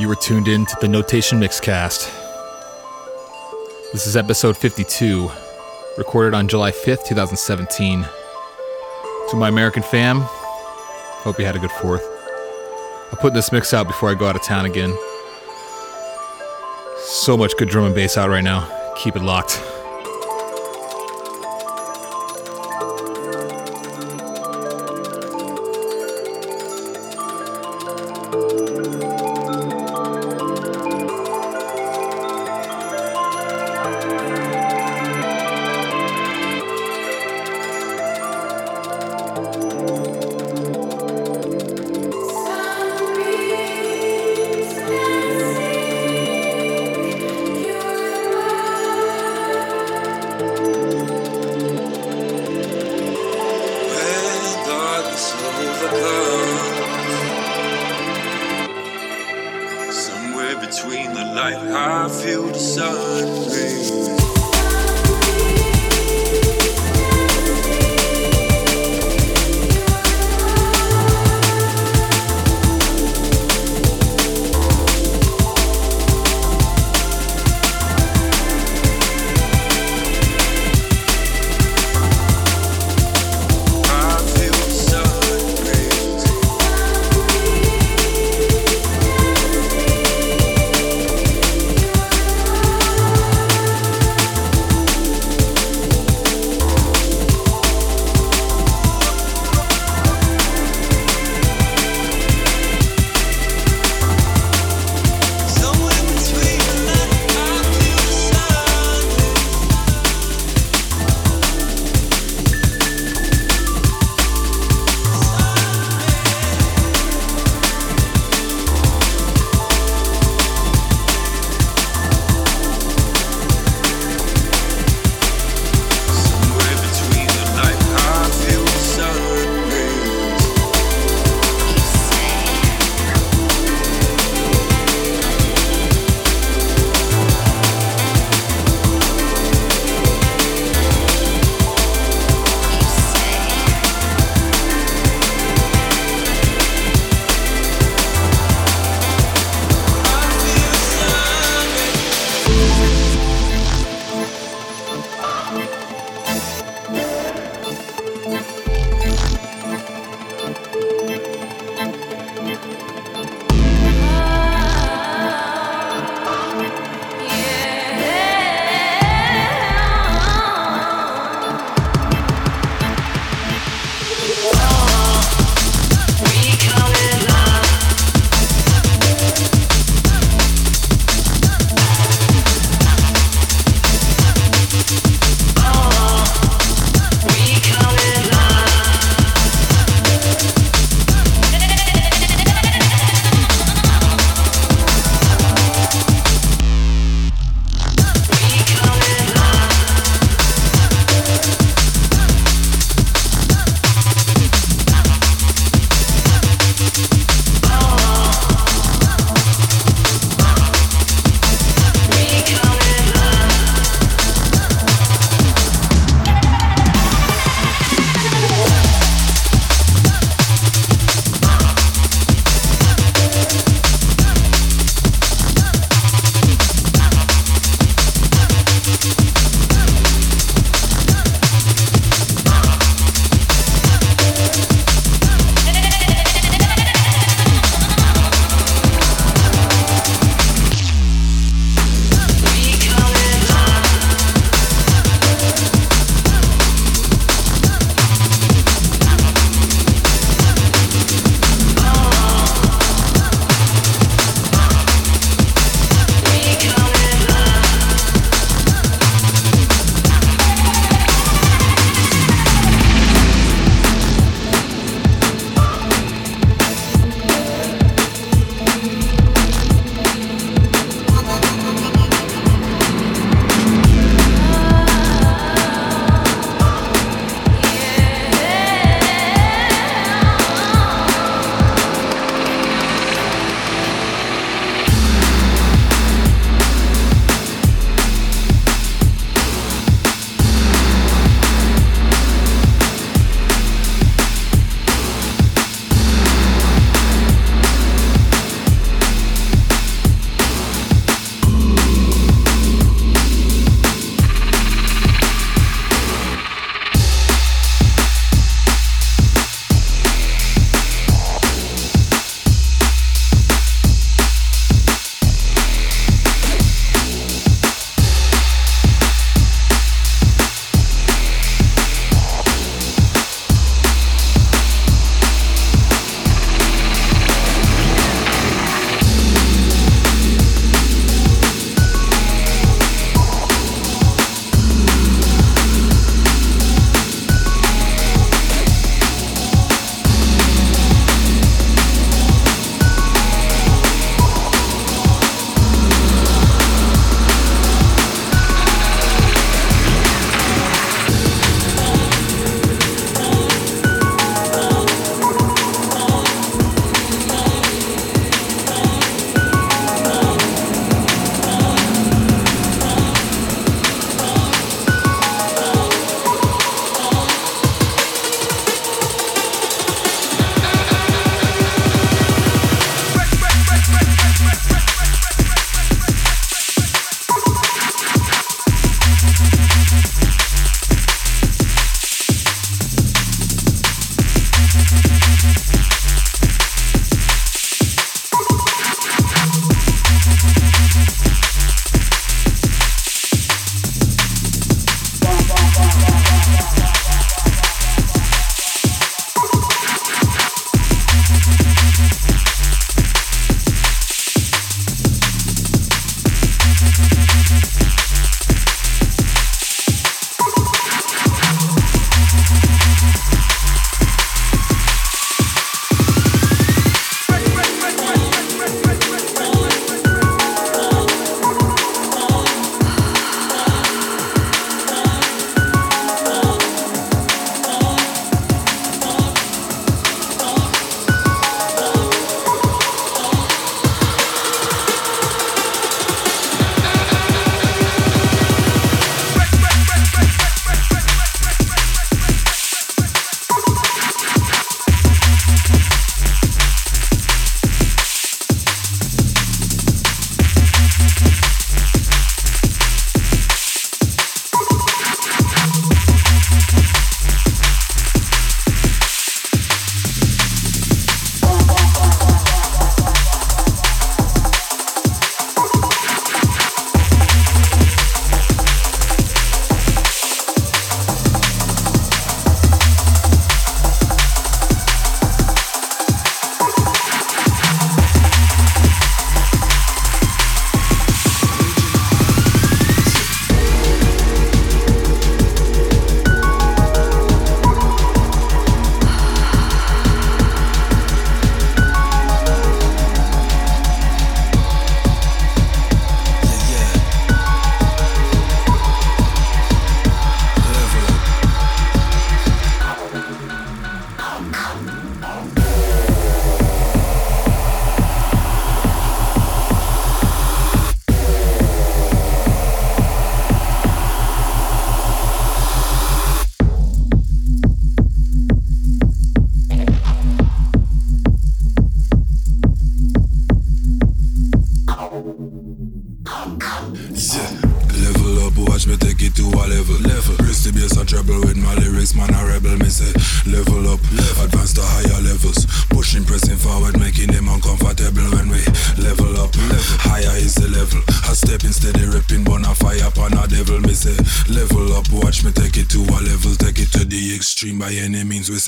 You were tuned in to the Notation Mixcast. This is episode 52, recorded on July 5th, 2017. To my American fam, hope you had a good fourth. I'll put this mix out before I go out of town again. So much good drum and bass out right now. Keep it locked.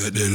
Any means,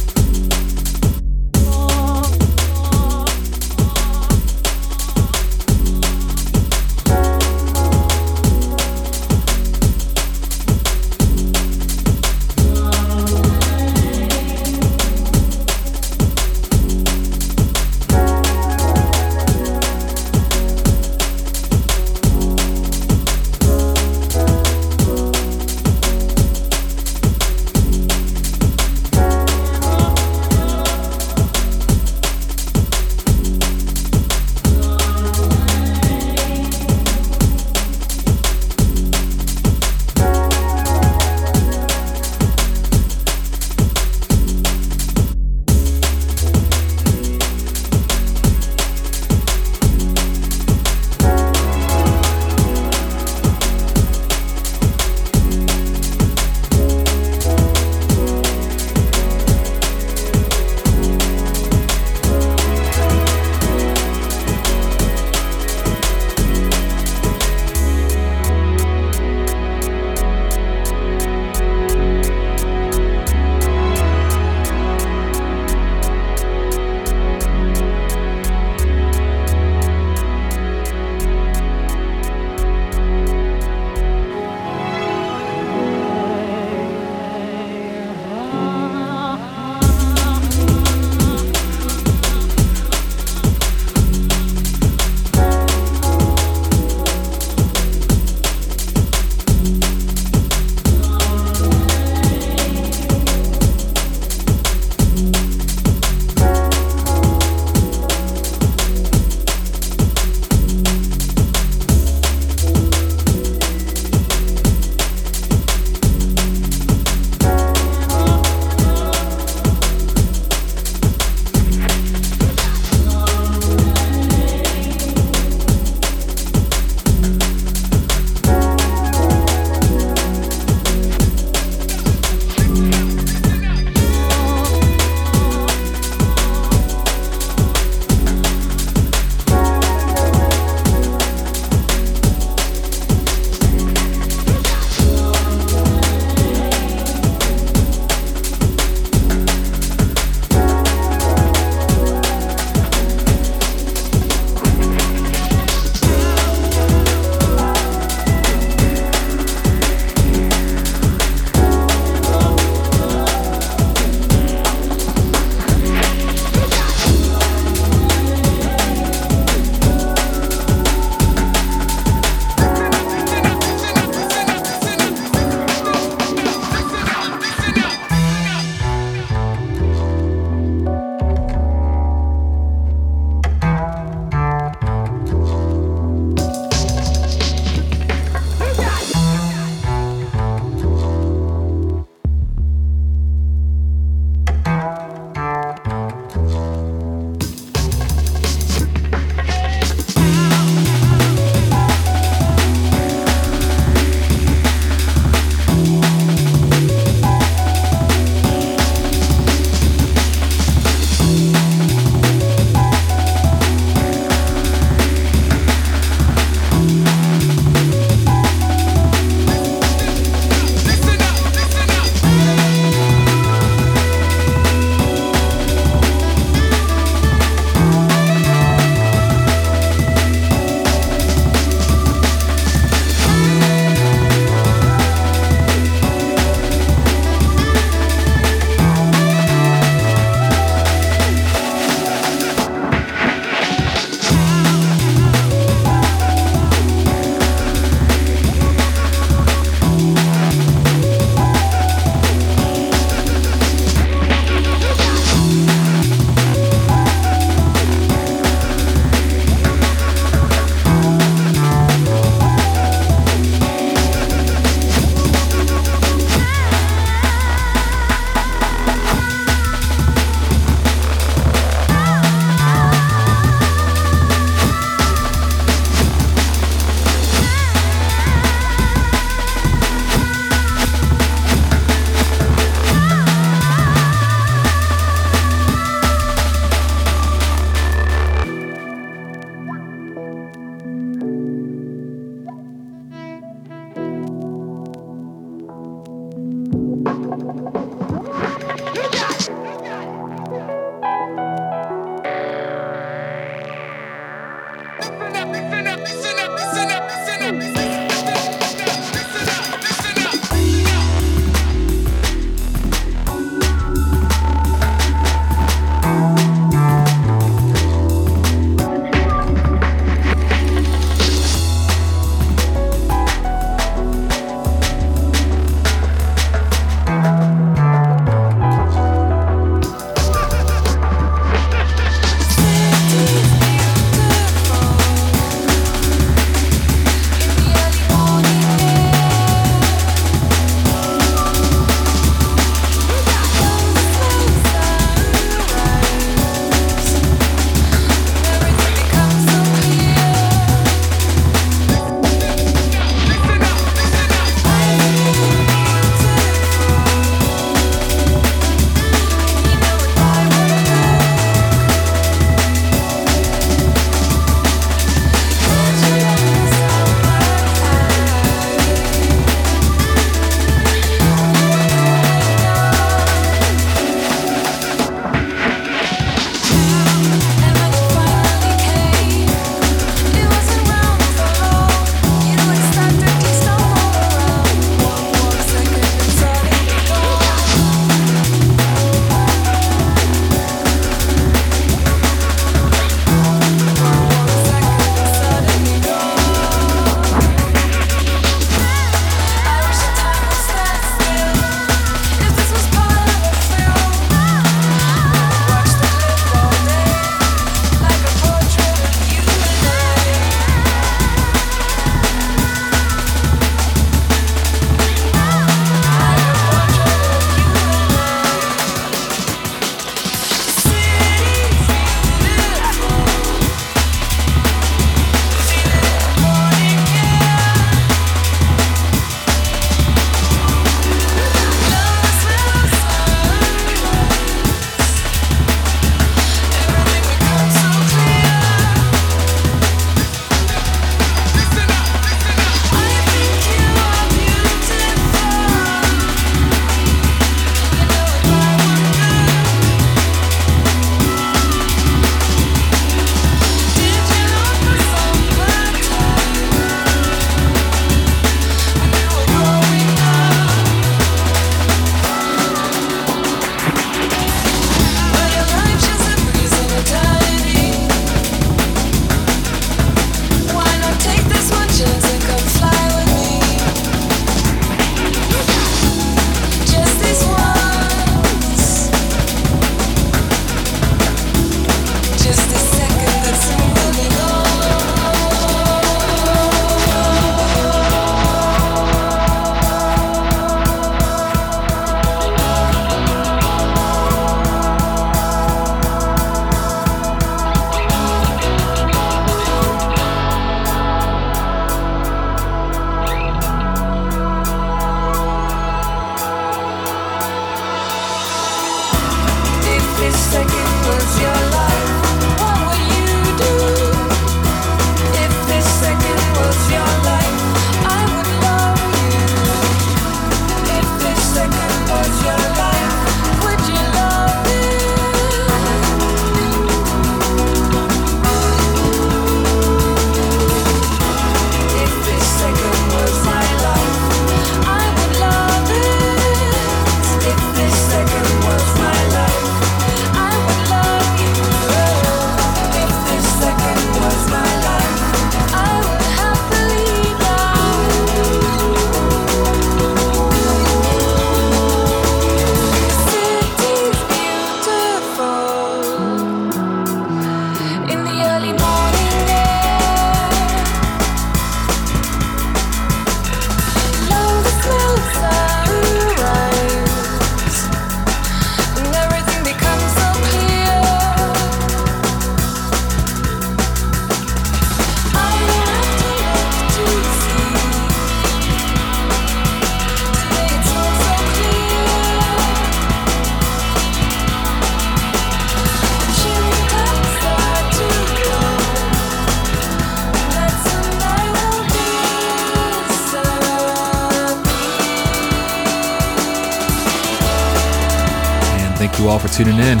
Tuning in.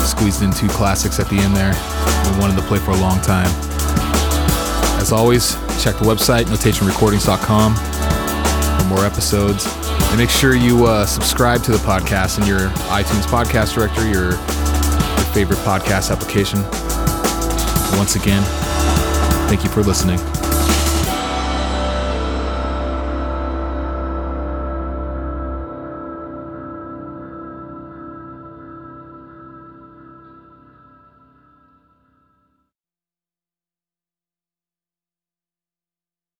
Squeezed in two classics at the end there. We wanted to play for a long time. As always, check the website, notationrecordings.com, for more episodes. And make sure you uh, subscribe to the podcast in your iTunes podcast directory, your, your favorite podcast application. Once again, thank you for listening.